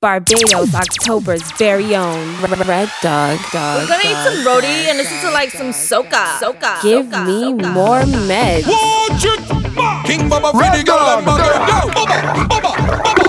Barbados, October's very own Red Dog. Dog. We're gonna eat some roti and listen to like some soca. Soca. Give soca, me soca. more meds. Watch it! King Baba Freddy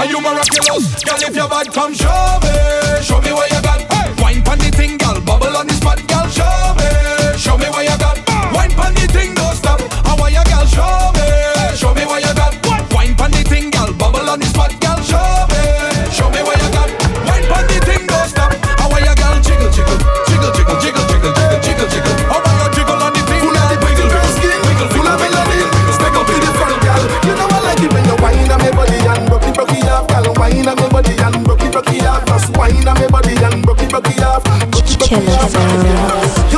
Are you miraculous? Girl, if you're bad, come show me, behalf. Chillin'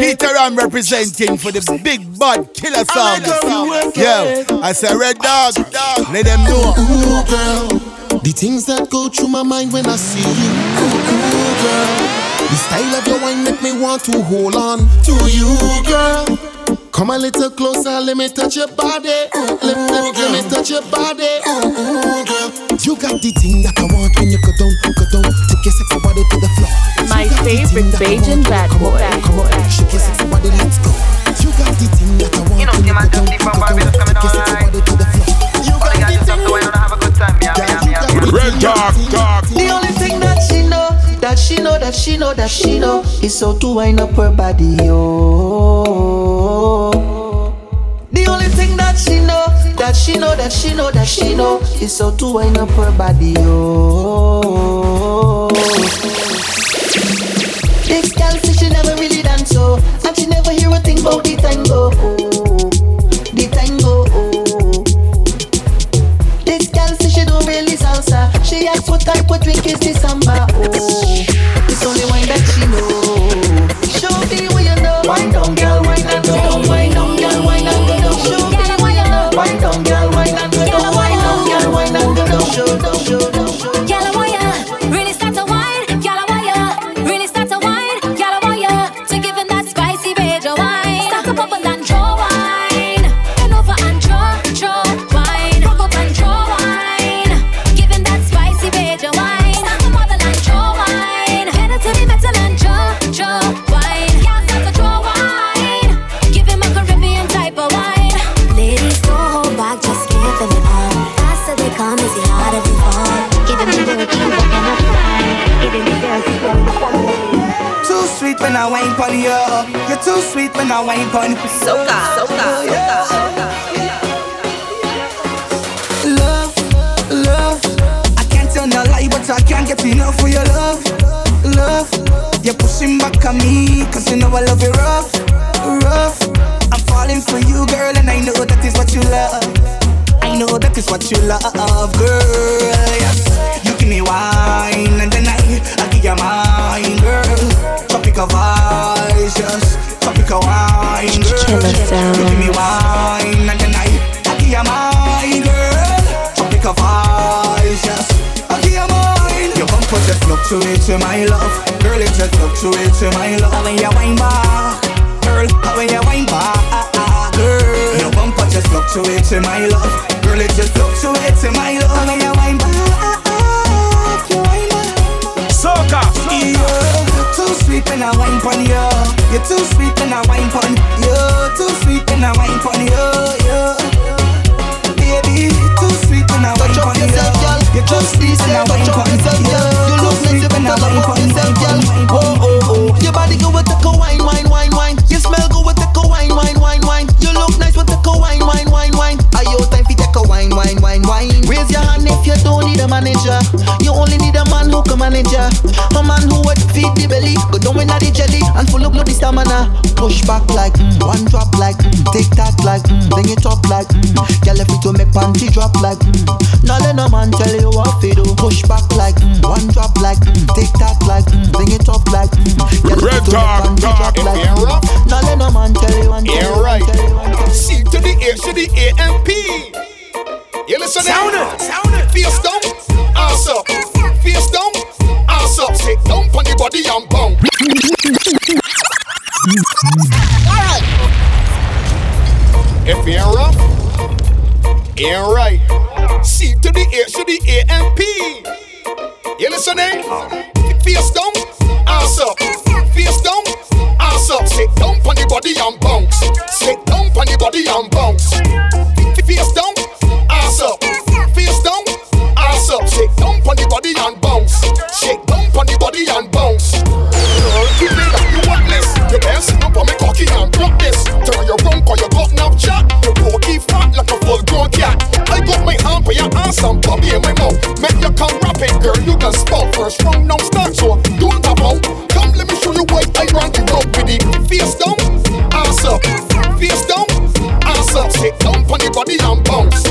Peter, I'm representing for the big bad killer sound. like how you work Yo. I say red dog, let them know. Ooh, girl. The things that go through my mind when I see you. Ooh, girl. The style of your wine make me want to hold on to you, girl. Come a little closer, let me touch your body. Let, let, let me touch your body. Ooh, ooh, girl. You got the thing that I want when you go down, go down. Take your sexy body to the favorite thing that I Bajan want. bad Come on, boy. Come on, shake your sexy body, let's go. You got the thing that I want. You know, see my go from. Barbados coming Take your on line. to the floor. You got the the guys just have thing. to wine have a good time. Yeah, Girl, yeah, yeah, yeah. Red thing, Dog, dog. The only thing that she know, that she know, that she know, that she know, is how to wind up her body, oh. The only thing that she know, that she know, that she know, that she know, is how to wind up her body, oh. About the tango, oh. The tango, oh. This girl say she don't really salsa. She asks what type of drink is this samba. Oh, I wine pon you. You're too sweet when I wine pon you. Soca. Soca. Soca. Love, love. I can't tell no lie, but I can't get enough for your love, love. You're pushing back on me, cause you know I love you rough, rough. I'm falling for you, girl, and I know that is what you love. I know that is what you love, girl. Yes, you give me wine, and then I, to my love, girl. It just fluctuates to my love. When you wine back, girl. When you wine back, girl. Your bumper just fluctuates to my love, girl. It just fluctuates to my love. When you wine back, you wine back. Soca. Yeah, too sweet when I wine pon you. You're too sweet when I wine pon you. Too sweet when I wine pon you. Yeah. Baby, too sweet when I wine pon you. You're too sweet when I wine pon you. You look nice, you better love pon yourself, girl. you. Oh, oh, oh. Your body go with the wine, wine, wine, wine. You smell good with the wine, wine, wine, wine. You look nice with the wine, wine, wine, wine. Are you time for take a wine, wine, wine, wine? Your hand if you don't need a manager. You only need a man who can manage ya. A man who would feed the belly, go down in the jelly and full of bloody stamina. Push back like mm, one drop like mm, take that like mm, bring it up like mm. Girl, if to make panty drop like mm. Now let no man tell you what to do. Push back like mm, one drop like mm, take that like mm, bring it up like mm. Girl, Red it to make talk, talk, drop like mm. Now let no man tell you one Yeah, right. one tell you one tell you. C to the A to the A and P. You listen Sound now? it, sound it. Face down, ass up. Face down, ass up. Sit down on the body and bounce. If you're rough, you're right. C to the A to the A and P. You listening? Face down, ass up. Face down, ass up. Sit down on the body and bounce. Sit down on the body and bounce. Chat. Your pokey fat like a full grown cat. I got my hand for your ass and bobby in my mouth. Make you come rap it, girl. You can spout first round now start so don't tap out. Come let me show you why I run the rope with it. Face down, ass up. Face down, ass up. Sit down on the body and bounce,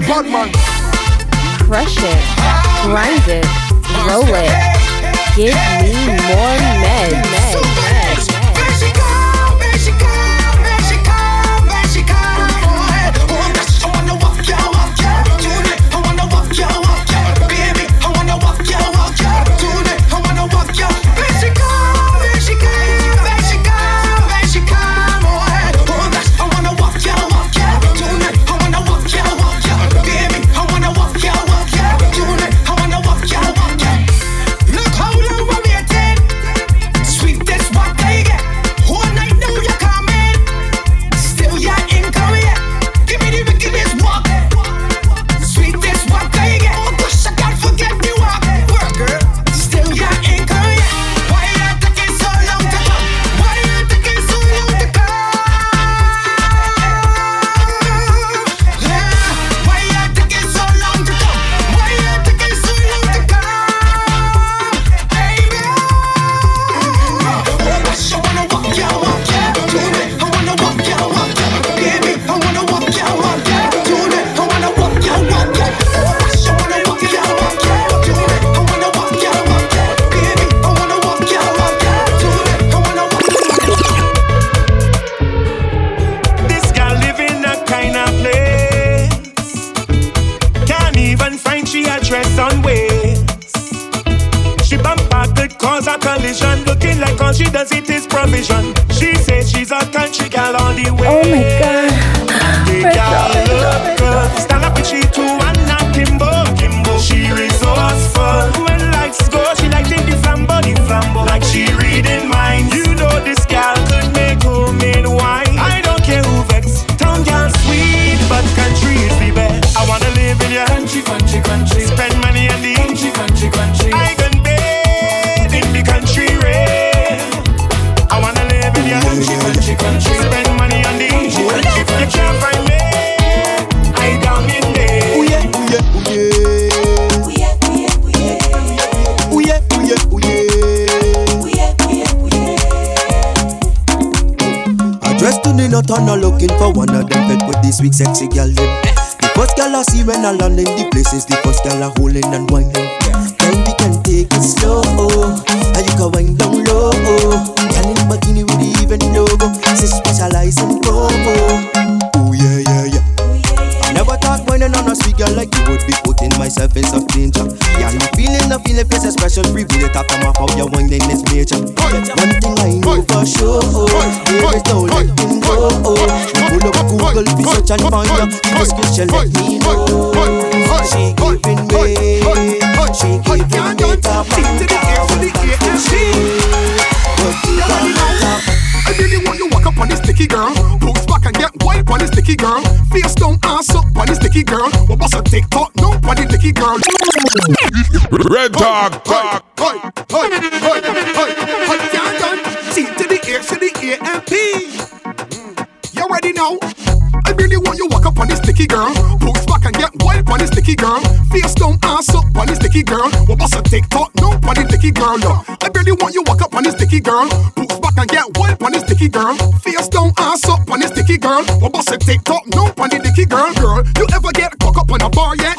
man, bad man. Crush it, grind it, roll it, give me country, country. Spend money on the country, country, country. I got bed in the country rain. I wanna live in your country, country, country. Spend money on the country, country. country. you can't find me, I down in there. Ooh yeah, ooh yeah, ooh yeah. Dressed to the nut and not looking for one of them pet with this week's sexy girl them. First girl I see when I land in the place is the first girl I holding and whining. Then we can take it slow, and you can wind down low. me face a special brief data from up out your winding is major. One thing I know for sure, there is no letting go. Pull up Google, be search and find out the description. Let me know. She giving way, she giving me top. She to the ear, to the ear, and she. Really want you walk up on this sticky girl. Push back and get wild on this sticky girl. Face down, ass up on this sticky girl. What was a TikTok? up the dicky girl. Red dog, dog. Hoi, hoi, hoi, hoi, hoi, down, down. C to the A, to the A and P. You ready now? I really want you walk up on this sticky girl. Push back and get wild on this sticky girl. Face down, ass up on this sticky girl. What bust a TikTok? No, on this sticky girl. No. I really want you walk up on this sticky girl. Push back and get wild on this sticky girl. Face down, ass up on this sticky girl. What bust a TikTok? No, on this sticky girl. Girl, you ever get cock up on a bar? yet?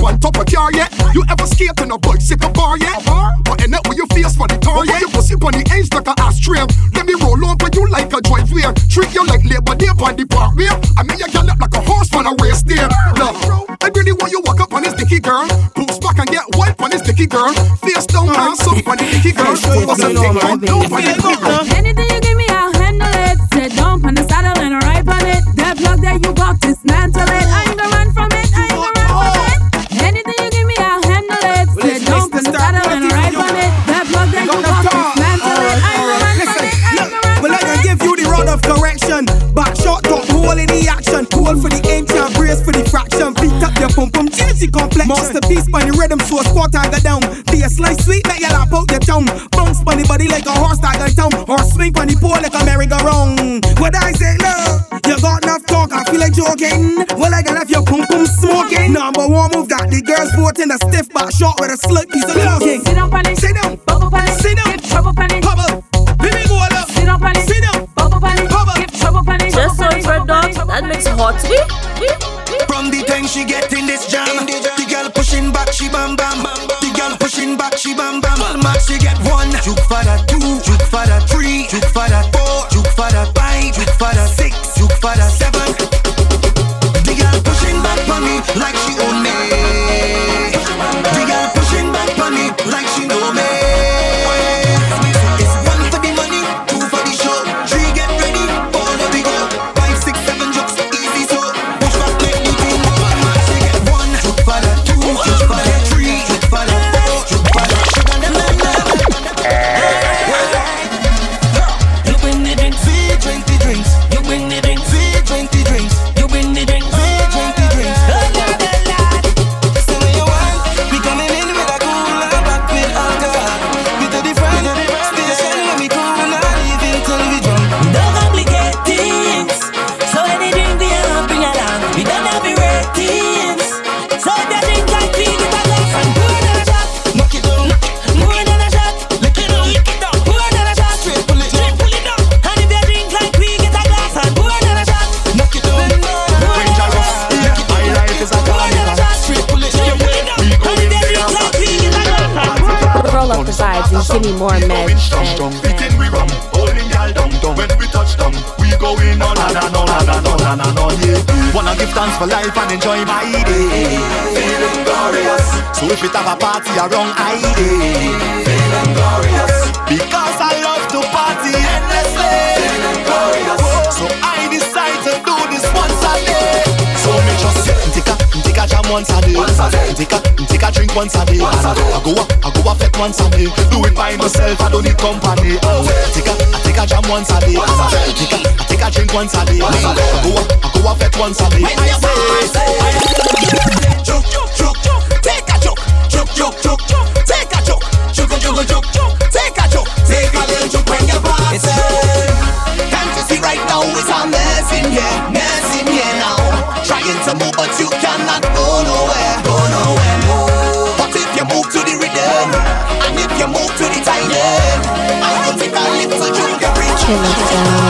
Or take dicky on top of car yet? You ever skate on a bicycle bar yet? But end up with your face for the tar yet? You pussy on the edge like a ashtray. Let me roll over you like a driveway. Treat you like labor day on the parkway. I mean you gal up like a horse on a race day. Look, I really want you walk up on this sticky girl. Boost back and get wipe on this sticky girl. Face down, ass up on the sticky girl. What's a thing? No, on the sticky girl. Anything you give me, I'll handle it. Sit down on the saddle and ride on it. That plug that you got, dismantle it. I ain't gonna correction. Back shot, top hole in the action. Cool for the ancient, brace for the fraction. Beat up your pum pum, change the complexion. Masterpiece by the rhythm, so squat and go down. Be a slice sweet, like you lap out your tongue. Bounce on the body like a horse that got town. Or swing on the pole like a merry-go-round. What I say, love, you got enough talk, I feel like joking. Well, I got left your pum pum smoking. Number one move that the girls vote in a stiff back shot with a slick piece of clothing. Sit down. Sit down. Sit down. Dog, that makes it hot. From the time she get in this jam, the girl pushing back, she bam bam. The girl pushing back, she bam bam. Full max, she get one. Juke for that two, juke for that three, juke for that four, give me more meds. Fitting we rum, holding y'all down, down. When we touch down, we going on and on and on and on and on, on, yeah. Wanna give thanks for life and enjoy my day. Feeling glorious. So if it have a party around I day, feeling glorious. Because I love to party endlessly. Feeling glorious. So I jam once a day. Once a day. Take a, take a drink once a day. Once a day. I go up, I go up fete once a day. Do it by myself, I don't need company. Oh, take a, I take a jam once a day. Once a day. Take a, I take a drink once a day. Once a day. I go up, I go up fete once a day. I say, Juk, juk, juk, juk. Take a juk, juk, juk, juk, juk. Take a juk, you reach.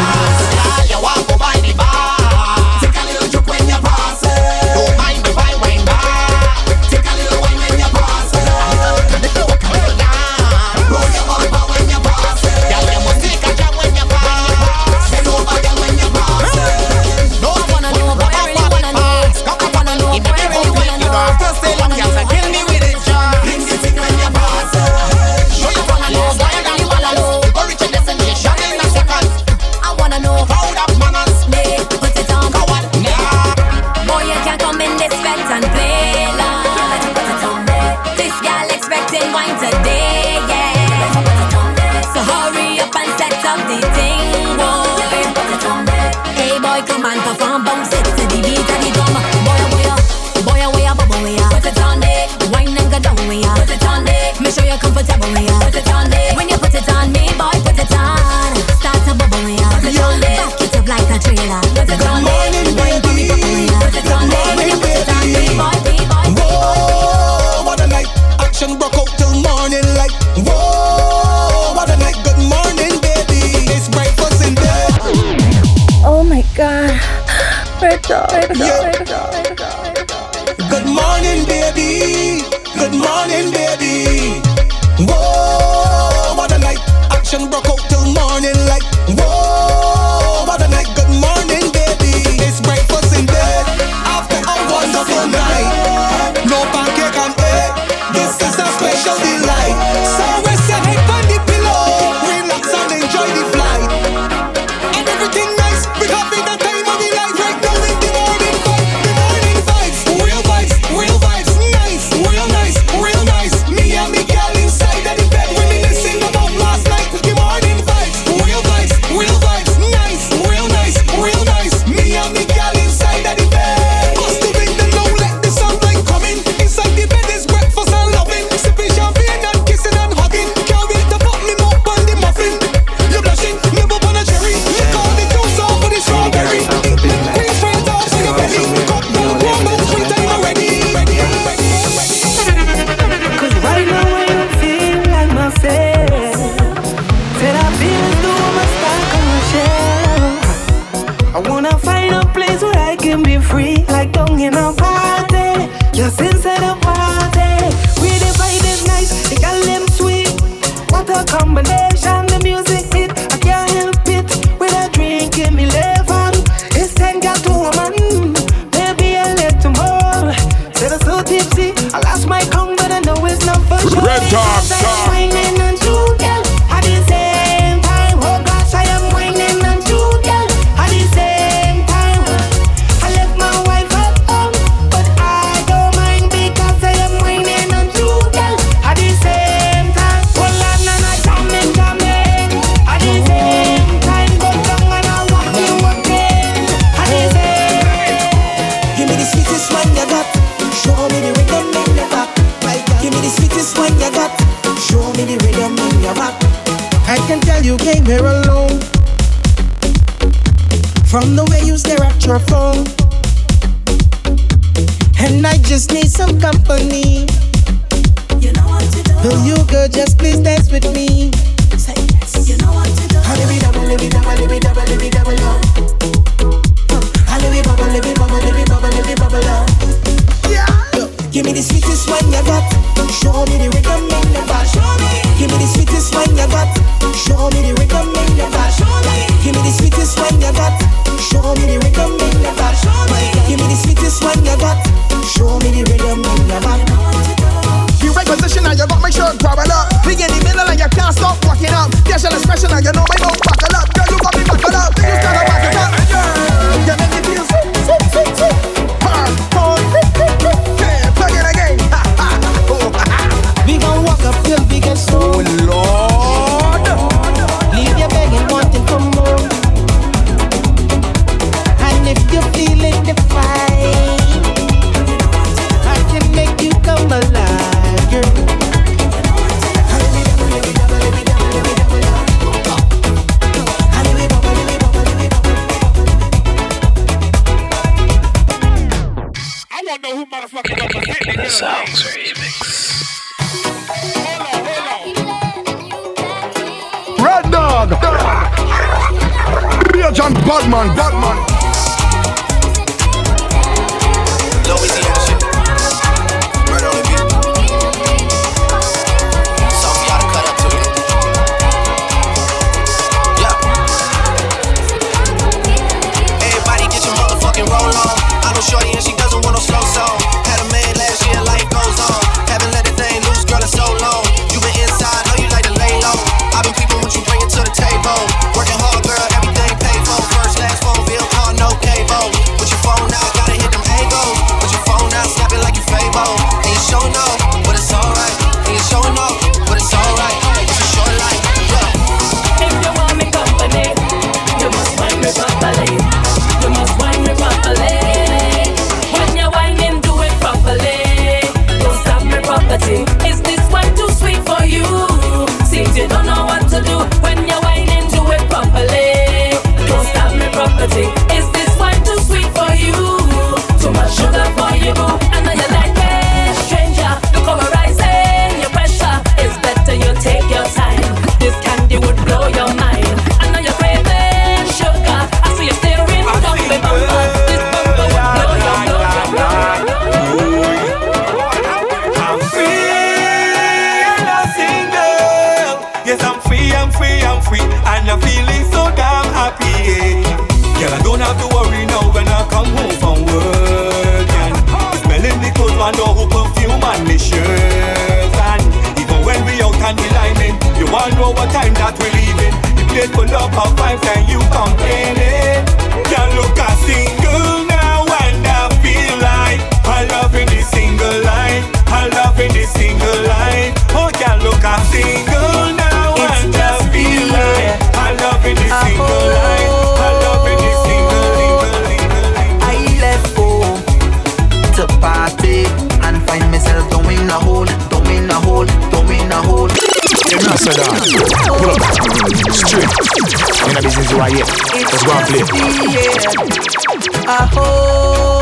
Good So down. Pull up. Straight. You know this is I am. That's play. Yeah. I hope.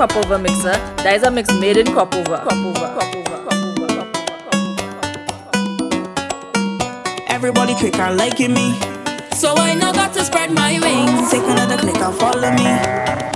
Copova mixer. That is a mix made in Copova. Copova. Everybody quick and liking me. So I now got to spread my wings. Take another click and follow me.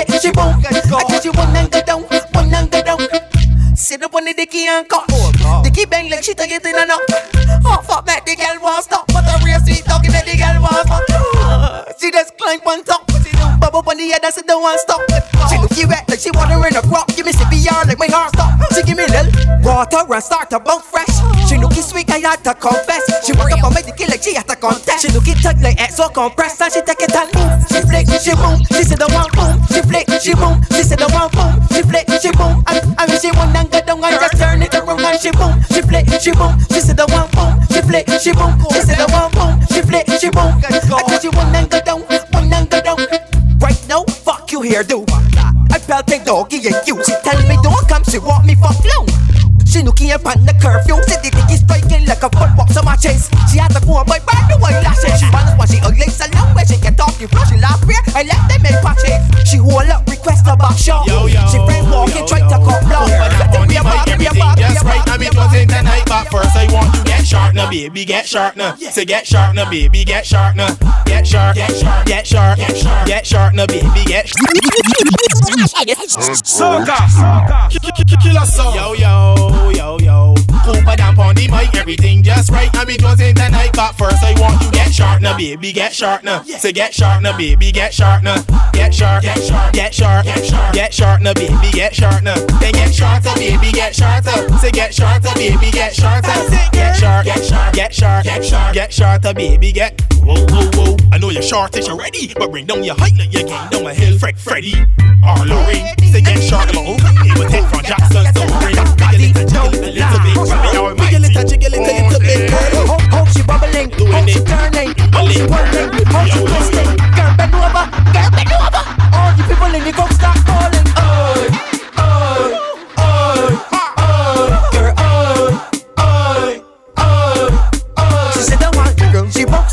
She flick, she boom. I guess you and go down, and go down. Sit up on the dicky and cut. Dicky bang like she take it in and out. Oh fuck, make the girl want stop. But the real sweet talking make the girl want fuck. She just climb on top. The I said don't want stop. She look you wet like she water in a crop. Give me CPR like my heart stop. She give me little water and start to bump fresh. She looking sweet, I had to confess. She walk up make the kill like she had to contest. She looking tight like exo compressed and she take it and move. She flick, she boom. She said the one boom. She flick, she boom. She said the one boom. She flick, she boom. And, and she one and go down and just turn it around and she boom. She flick, she boom. She said the one boom. She flick, she boom. She said the one boom. She flick, she boom. Here, dude. I felt a doggy and you. She tell me don't come, she want me fuck long. She looking up on the curfew. The dick is striking like a foot box on my chest. She had to go on my back, the white lashes. She runs when she ugly, so long when she get off the floor. She laugh real, I let them make patches. She hold up, request a back shot. Yo, yo, she friend walking, try to cut blow. On the mic, everything just right now because in the night. But first I want you sharp now, baby, get sharp now. Say get sharp now, baby, get sharp now. Get sharp, get sharp, get sharp, get sharp, get sharp now, baby, get sharp. Soca, soca, killer song. Yo, yo, yo, yo. Cooper damp on the mic, everything just right. And because in the night, but first I want you get sharp now, baby, get sharp now. Say get sharp now, baby, get sharp now. Get sharp, get sharp, get sharp, get sharp, get sharp now, baby, get sharp now. Then get sharper, baby, get sharper. Say get sharper, baby, get sharper. Get sharp, get sharp, get sharp, get sharp, baby, get. Whoa, whoa, whoa. I know you're short, you're ready, but bring down your height like you gain down a hill. Freck Freddy or Lorraine. Say get sharp, long. It was hit from Jackson, so bring. Jiggle it, jiggle it a little bit. How it might. Jiggle it, jiggle a little bit. Hope, hope she bubbling, hope she turning, hope she whirling, hope she twisting. Girl, bend over, girl, bend over. All you people in the crowd start calling. Oi,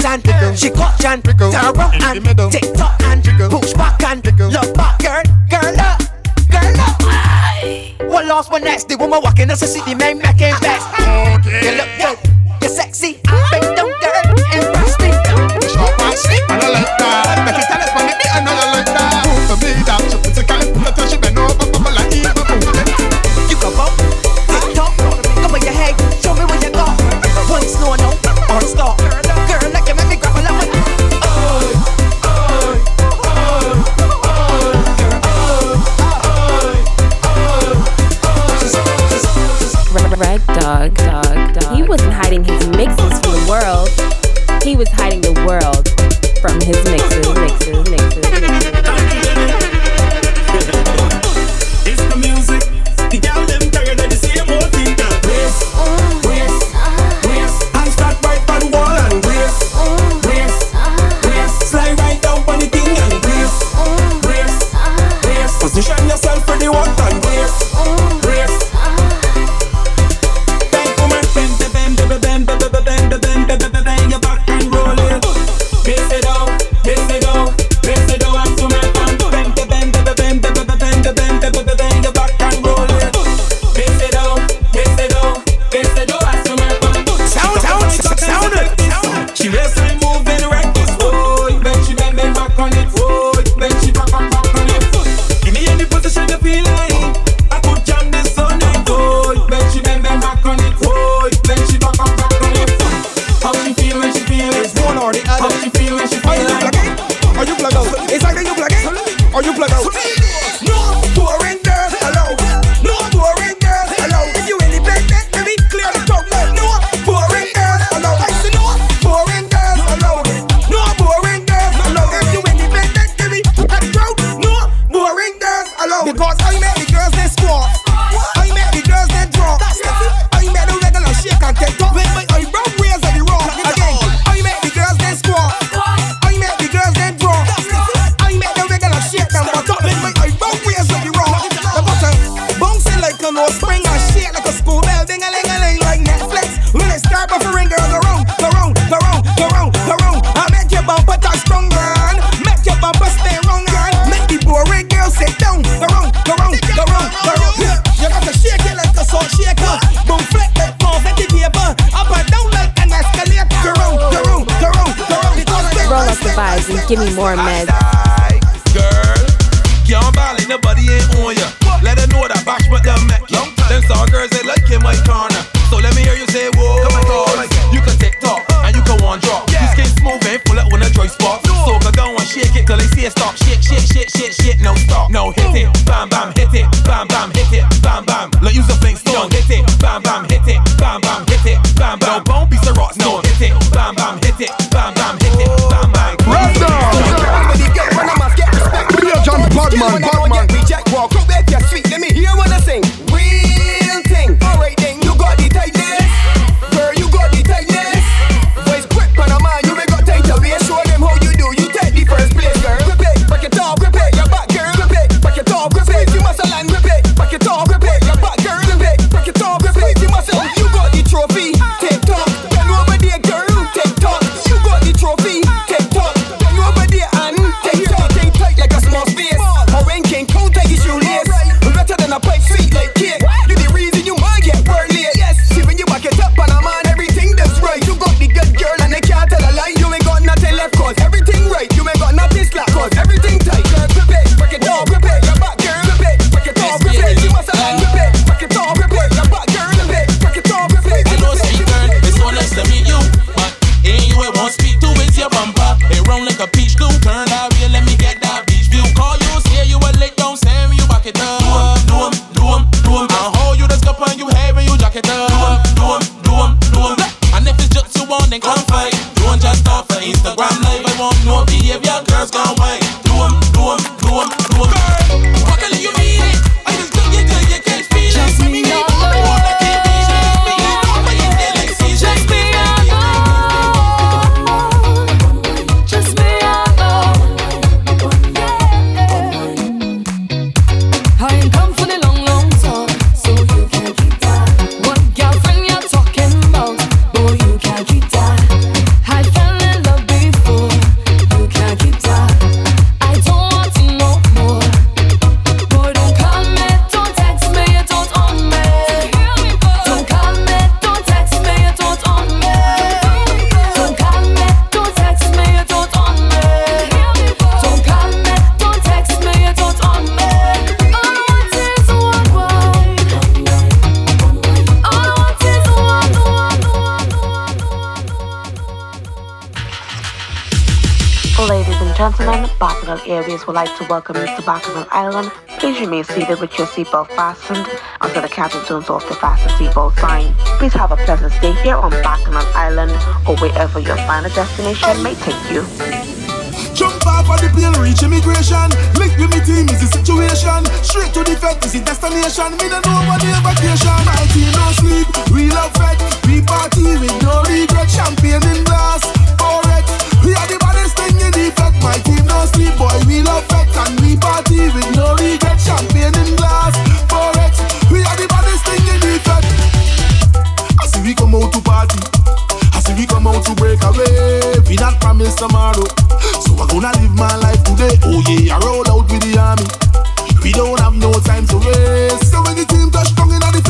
and she clutch and turn around and tick tock and push back and look back, girl, girl, up, girl, up. One lost, one next. The woman walking us a city, man, making best. You look good, you're sexy. meds give me more meds. Girl, you don't violate nobody ain't on ya. Let her know that bash but them met you. Them saw girls they like in my corner. So let me hear you say whoa. Come on, come. You can tick tock and you can one drop. Yeah. This game's moving full of on a joy spot. So go down and shake it till they see it stop. Shake, shake, shake, shake, shake, no stop. No hit it, bam bam, hit it, bam bam, hit it, bam bam. Like use a flintstone, hit it, bam bam, hit it, bam bam, hit it, bam bam. No bone, piece of rock no. Bad Bartagal Airways would like to welcome you to Bartagal Island. Please remain seated with your seatbelt fastened until the captain turns off the fasten seatbelt sign. Please have a pleasant stay here on Bartagal Island or wherever your final destination may take you. Jump off of the plane, reach immigration. Link with me team is the situation. Straight to the fed is the destination. Me don't know what the vacation. My team no sleep, we love fed. We party with no regret. Champagne in glass. We are the baddest thing in. My team sleep, boy. We love and we party with no regret. Champagne in glass. We are the baddest thing in we come out to party. We come out to break away. We not promise tomorrow, so gonna live my life today. Oh yeah, I roll out with the army. We don't have no time to waste. So when the team touch down in the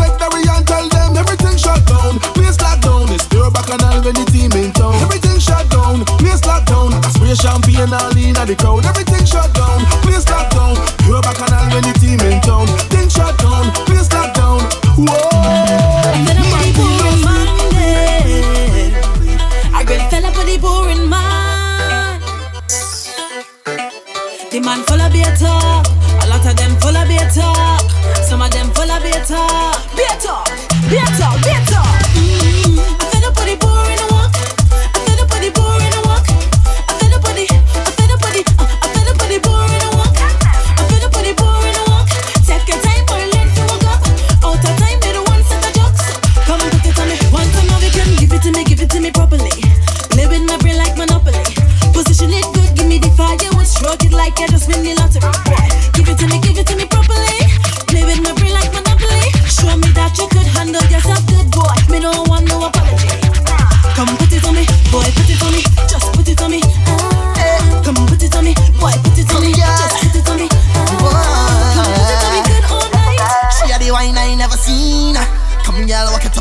and tell them everything shut down, please lock down. When Spray champagne all in at the crowd. Everything shut down, Please locked down. You're back and all when the team in town. Things shut down, Please locked down. Whoa.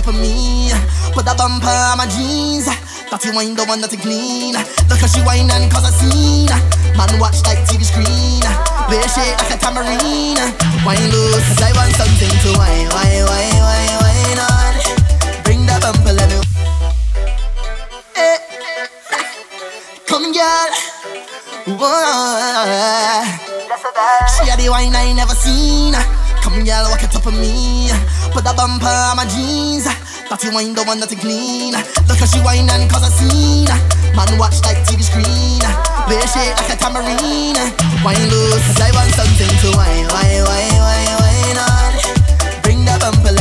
for me. Put a bumper on my jeans. That you wind the one that's clean. Look how she whine and cause a scene. Man watch like TV screen. Wear shit like a tambourine. Wine loose, cause I want something to wine, wine, wine, wine, wine on. Bring that bumper, let me. Hey, Come girl. She had the wine I ain't never seen. Come girl, walk it up on me. Put a bumper on my jeans. Party wind, the one that's clean. Look how she wine and cause a scene. Man, watch like TV screen. Play shit like a tamarine. Wine loose, I want something to wine. Wine, wine, wine, wine on. Bring the bumper,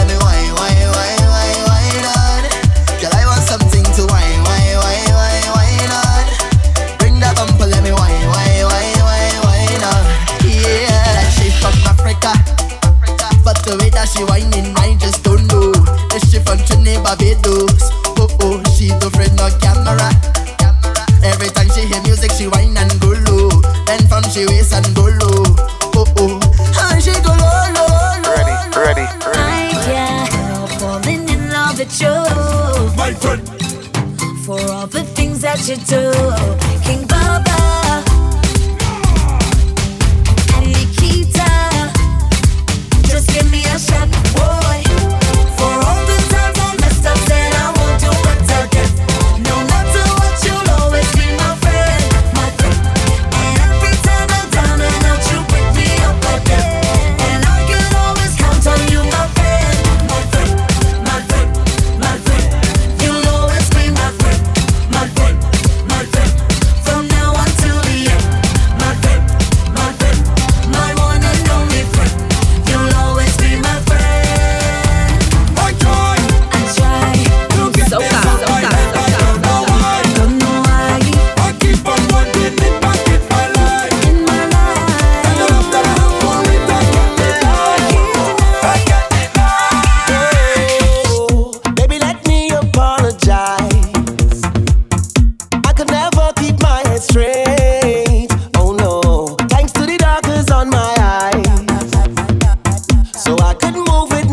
in Barbados. Oh oh, she don't afraid no camera. Every time she hear music, she whine and go low. Then from she waist and go low. Oh oh, and she go low low. low ready, ready, ready. I can't help falling in love with you, my friend. For all the things that you do, King I could move it.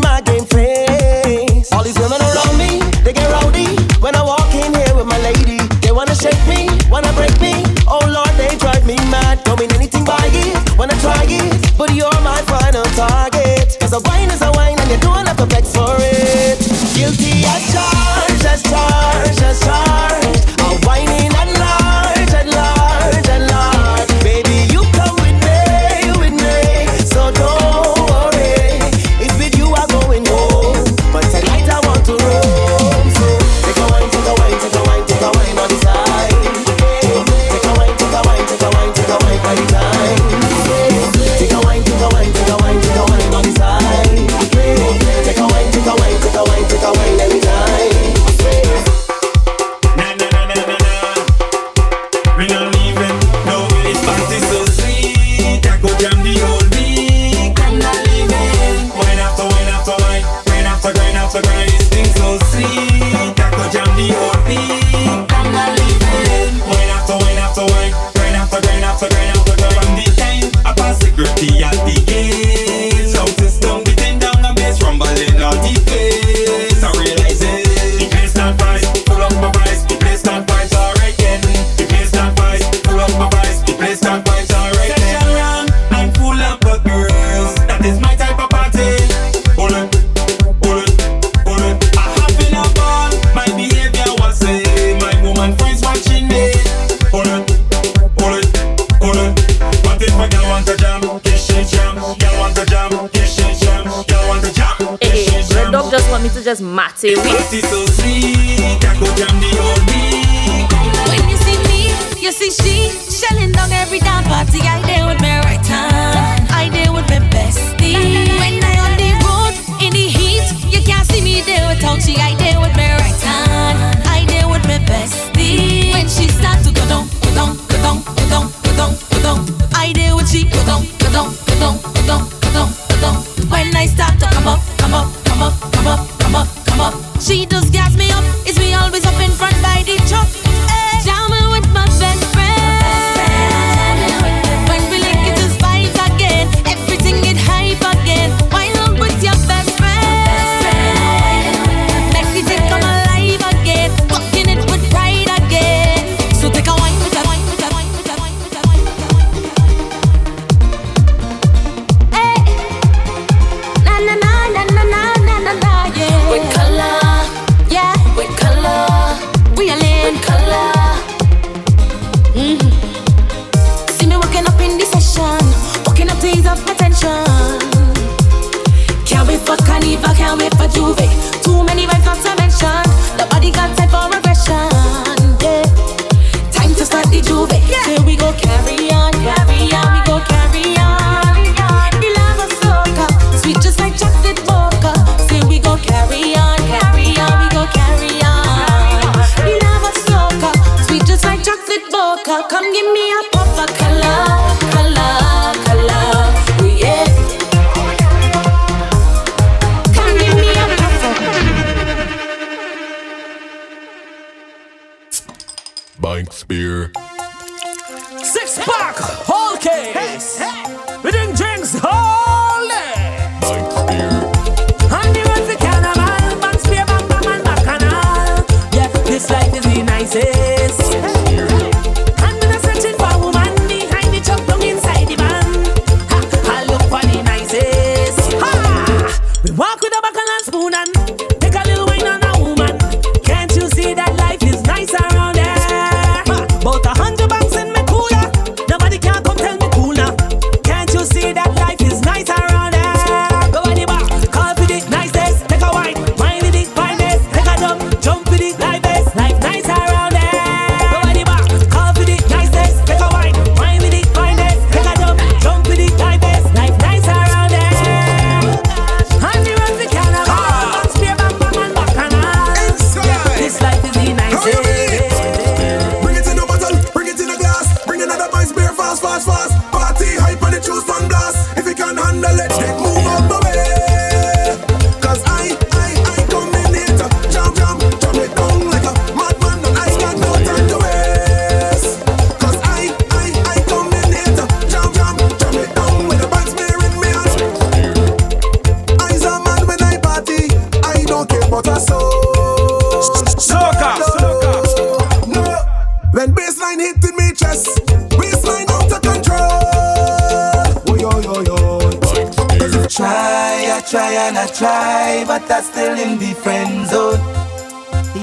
I've but I'm still in the friend zone.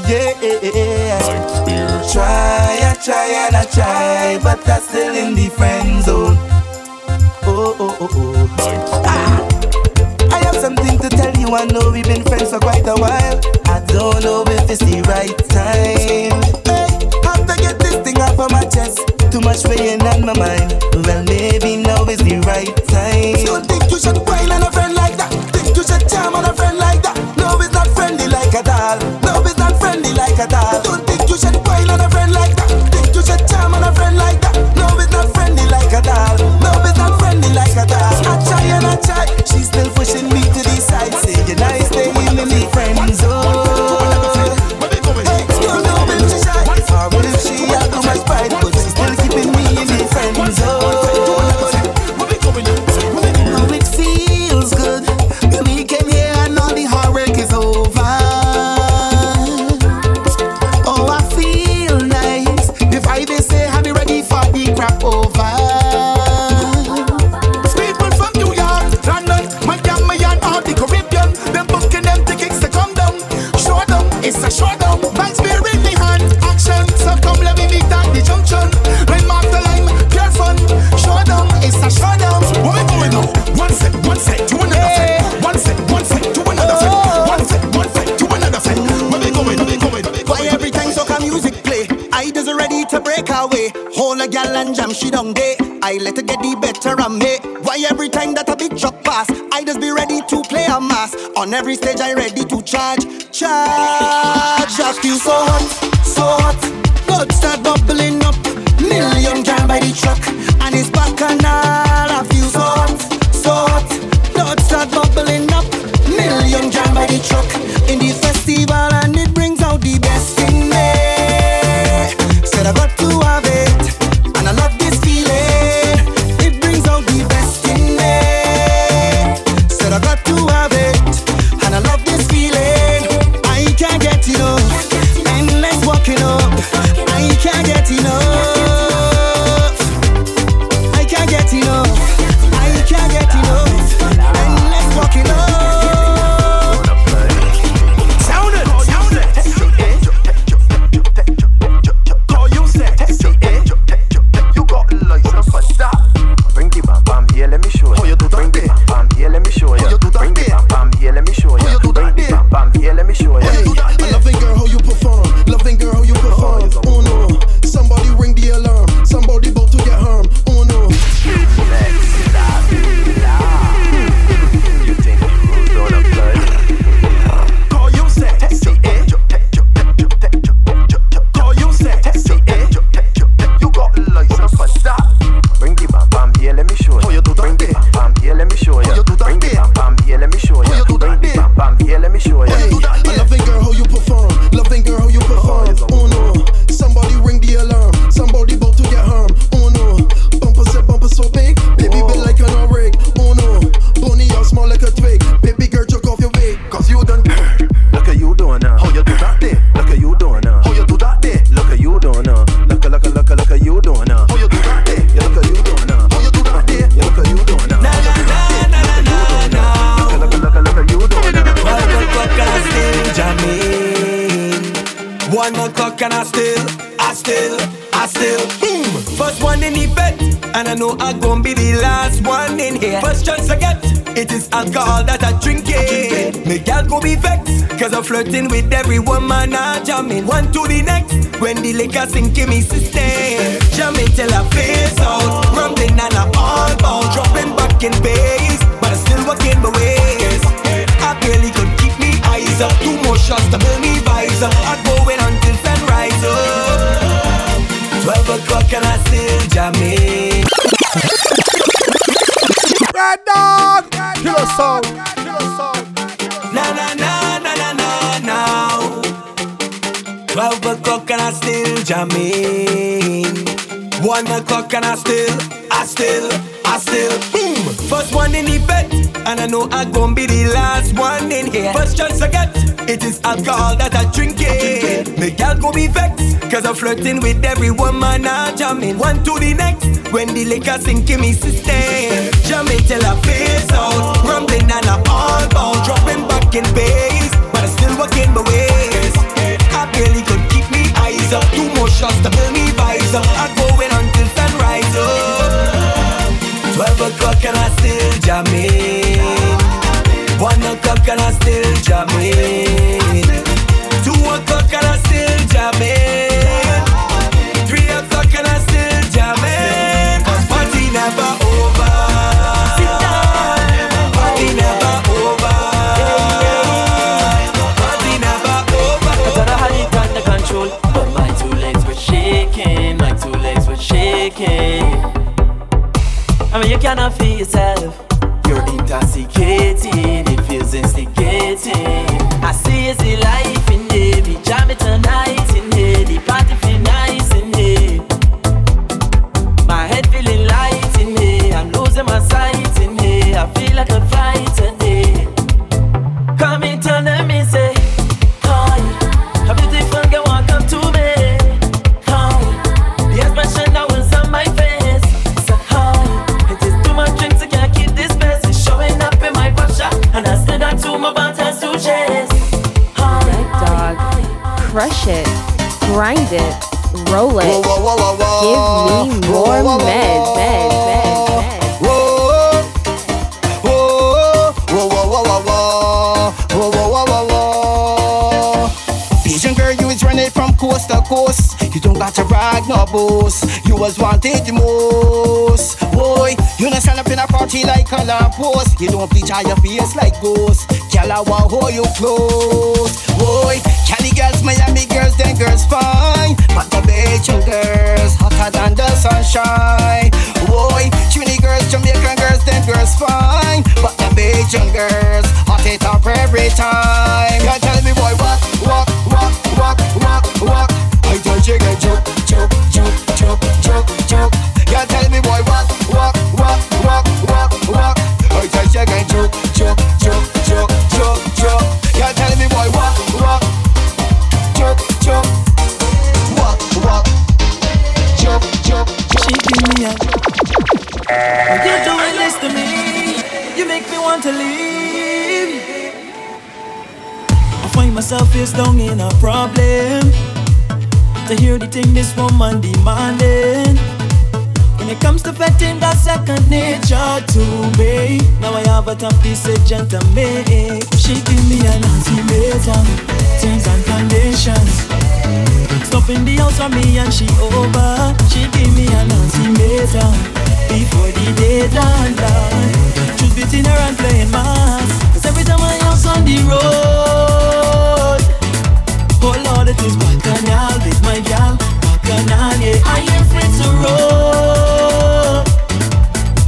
Yeah, like try, I try and I try, but I'm still in the friend zone. Oh, oh, oh, oh. Ah, I have something to tell you. I know we've been friends for quite a while. I don't know if it's the right time. Hey, have to get this thing off of my chest. Too much weighing on my mind. Well, maybe now is the right time. Don't think you should whine on a friend like that to check charm on a friend like that. Love is not friendly like a doll. Love is not friendly like a doll. Don't think you should whine on a friend. She she done day, I let her get the better of me. Why every time that a big truck pass, I just be ready to play a mass. On every stage I ready to charge, charge. I feel so hot. Twelve o'clock and I still jamming. One o'clock and I still, I still, I still. Boom. First one in effect, and I know I'm gonna be the last one in here. First chance I get, it is alcohol that I drink it. Make y'all go be vexed, cause I'm flirting with every woman I jamming. One to the next, when the liquor sink in me system. Jamming till I face out, rumbling and I all bound, dropping back in bass, but I still working my ways. I barely could keep me eyes up, two more shots to build me vibes up. I'm going until sunrise up. Twelve o'clock and I still jamming. One o'clock and I still jamming. Feel yourself. Give me more med, med, med, med. Asian girl, you is running from coast to coast. You don't got to brag, no boast. You was wanted the most. Boy, you not stand up in a party like a lamp post. You don't bleach out your face like ghost. Girl, I want hold you close. Boy, Cali girls, Miami girls, them girls fine. Hotter than the sunshine. Boy, Trini girls, Jamaican girls, them girls fine. But the Bajan girls, hot it up every time. Woman demanding. When it comes to petting, that's second nature to me. Now I have a tough decision to make. She give me an ultimatum, terms and conditions. Stop in the house for me and she over. She give me an ultimatum before the day done. Truth between her and playing mass. Cause every time I house on the road, oh Lord, it is bacchanal with my gal. I am friends to roll.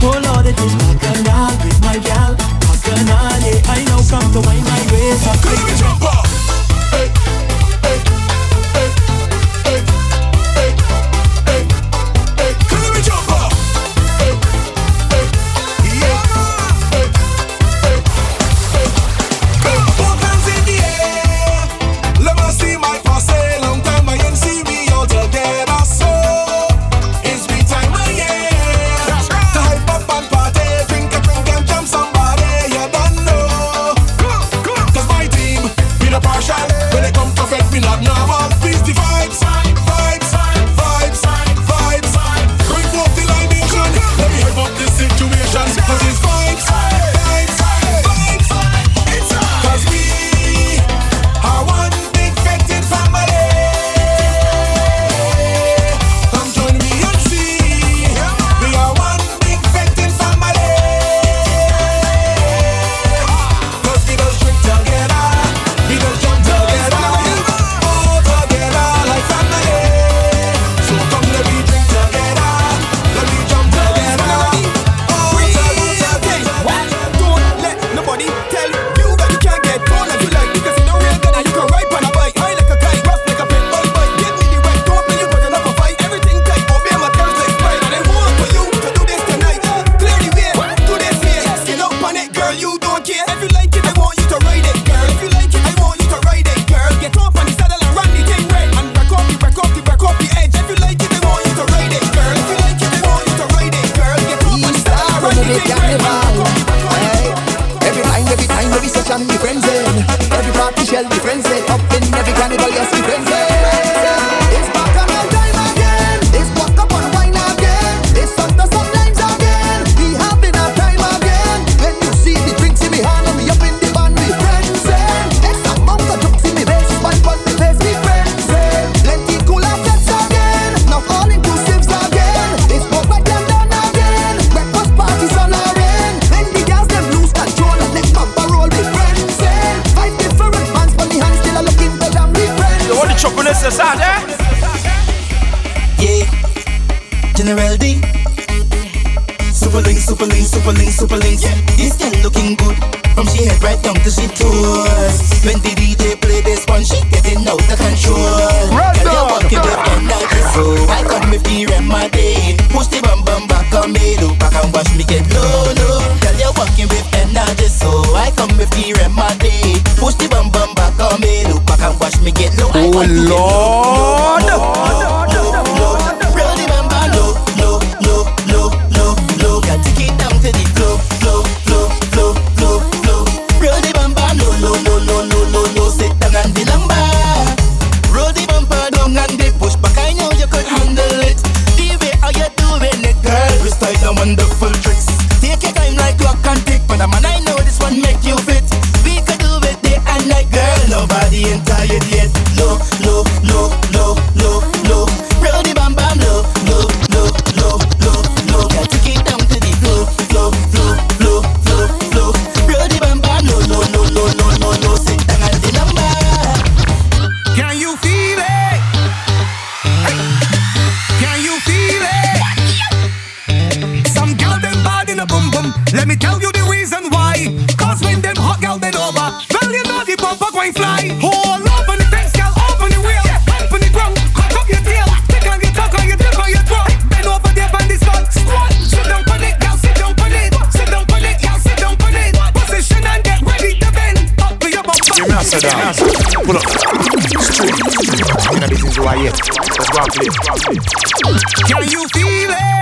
Oh Lord, with my gal. I know come to wind my ways up. Jump Let me tell you the reason why. Cause when them hot gal bend over, well, you know the bumper going fly. Hold up on the fence, girl. open the wheel. Open the ground, cock up your tail. Pick on your cock on your dip on your throat. Bend over there, bend this one. Squat, sit down on it, girl. sit down on it. Sit down on it, girl. sit down on it. Position and get ready to bend. Up to your bumper. Your mouth sit down. Pull up. Straight. You know this who I am. Let's rock it. Can you feel it?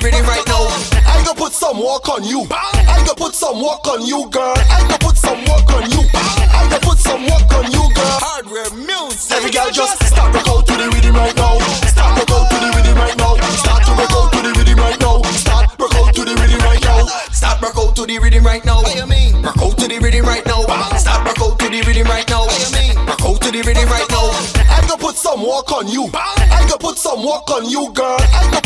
the rhythm right now. I gonna put some work on you. I gonna put some work on you, girl. I gonna put some work on you. I gonna put some work on you, girl. Hardware music. Every girl just stop rock out to the rhythm right now. Stop rock out to the rhythm right now. Start to rock out to the rhythm right now. Start rock out to the rhythm right now. Start rock out to the rhythm right now. What you mean? Rock out to the rhythm right now. Start rock out to the rhythm right now. What you mean? Rock out to the rhythm right now. I gonna put some work on you. I gonna put some work on you, girl. I gonna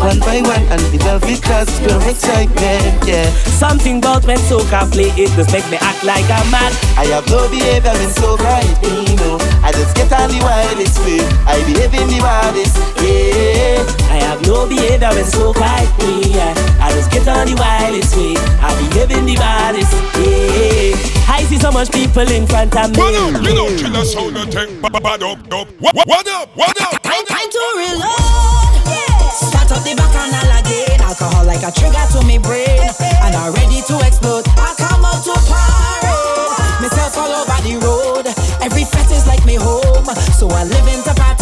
One by one and the velvet class pure excitement, yeah. Something about when soca play it just make me act like a man. I have no behavior when soca hit me, no. I just get on the wildest way. I behave in the wildest, yeah. I have no behavior when soca hit yeah. I just get on the wildest way. I behave in the wildest, yeah. I see so much people in front of me. What up? You know killer sound attack Bad up, up What up? What up? What up? Time to reload Start up the back canal again. Alcohol like a trigger to me brain. And I'm ready to explode. I come out to party. Myself all over the road. Every fest is like me home. So I live in the party.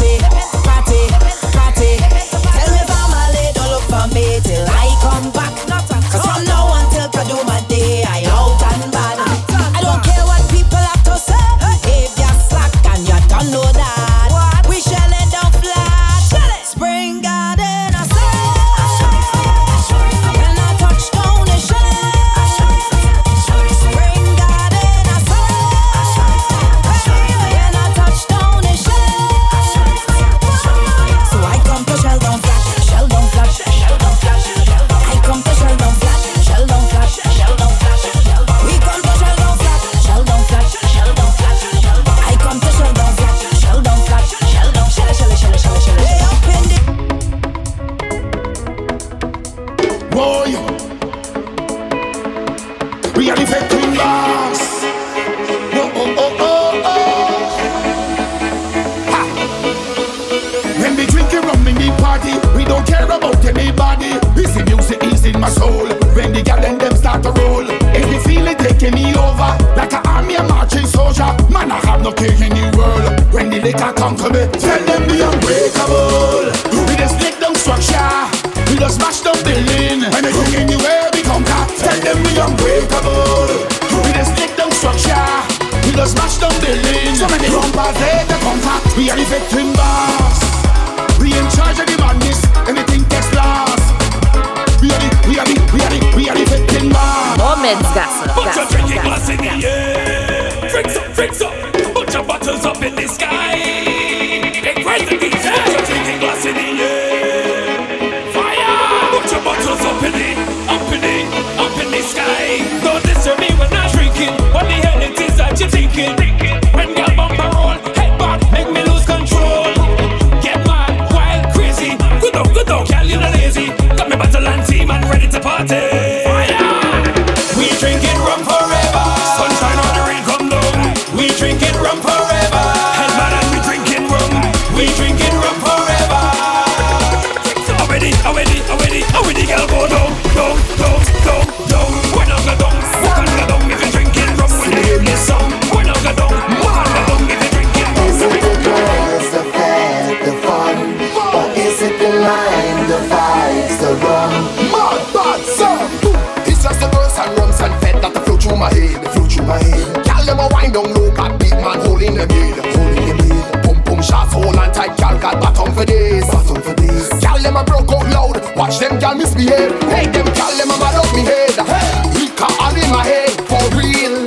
misbehave. Hey, them them me head. Hey. All in my head for real.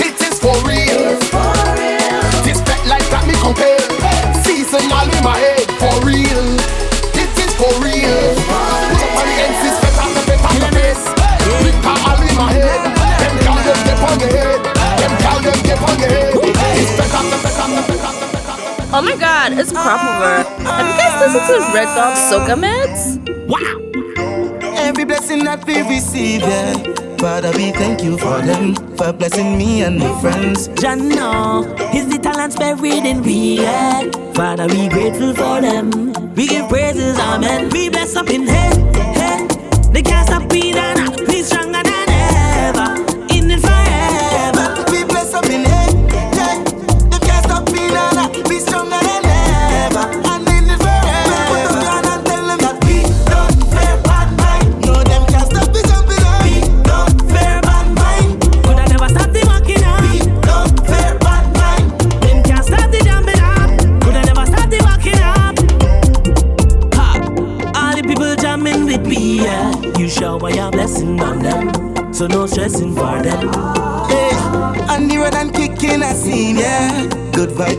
It is for real. This pet me. Hey. Season all in my head for real. It is for real. Put up on the the on the face. Hey. All in my head. Them them on head. Them them on head. Oh my god, it's Cropover. Have you guys listened to Red Dog Soca Mix? cannot be received. Yeah. Father, we thank you for them, for blessing me and my friends. John, no, is the talents buried in we had. Father, we grateful for them. We give praises, amen. We bless up in heaven.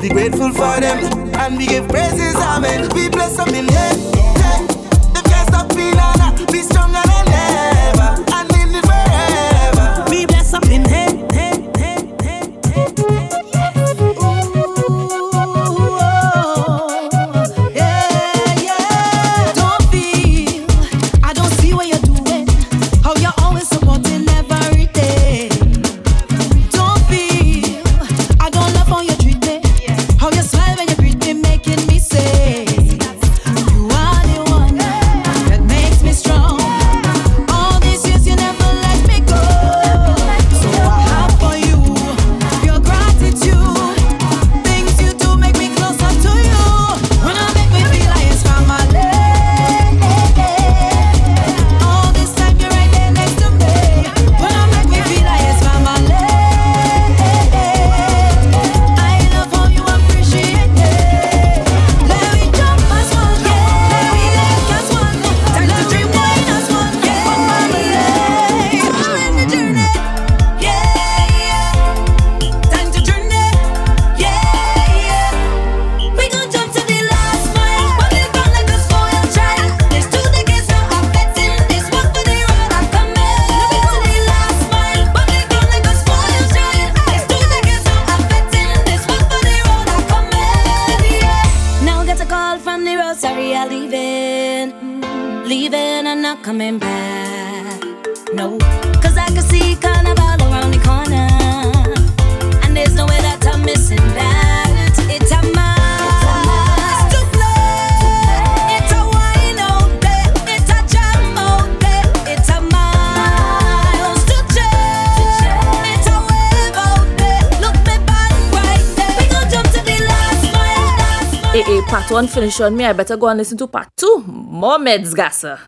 be grateful for them and we give praise. me I better go and listen to part two. More meds gasser.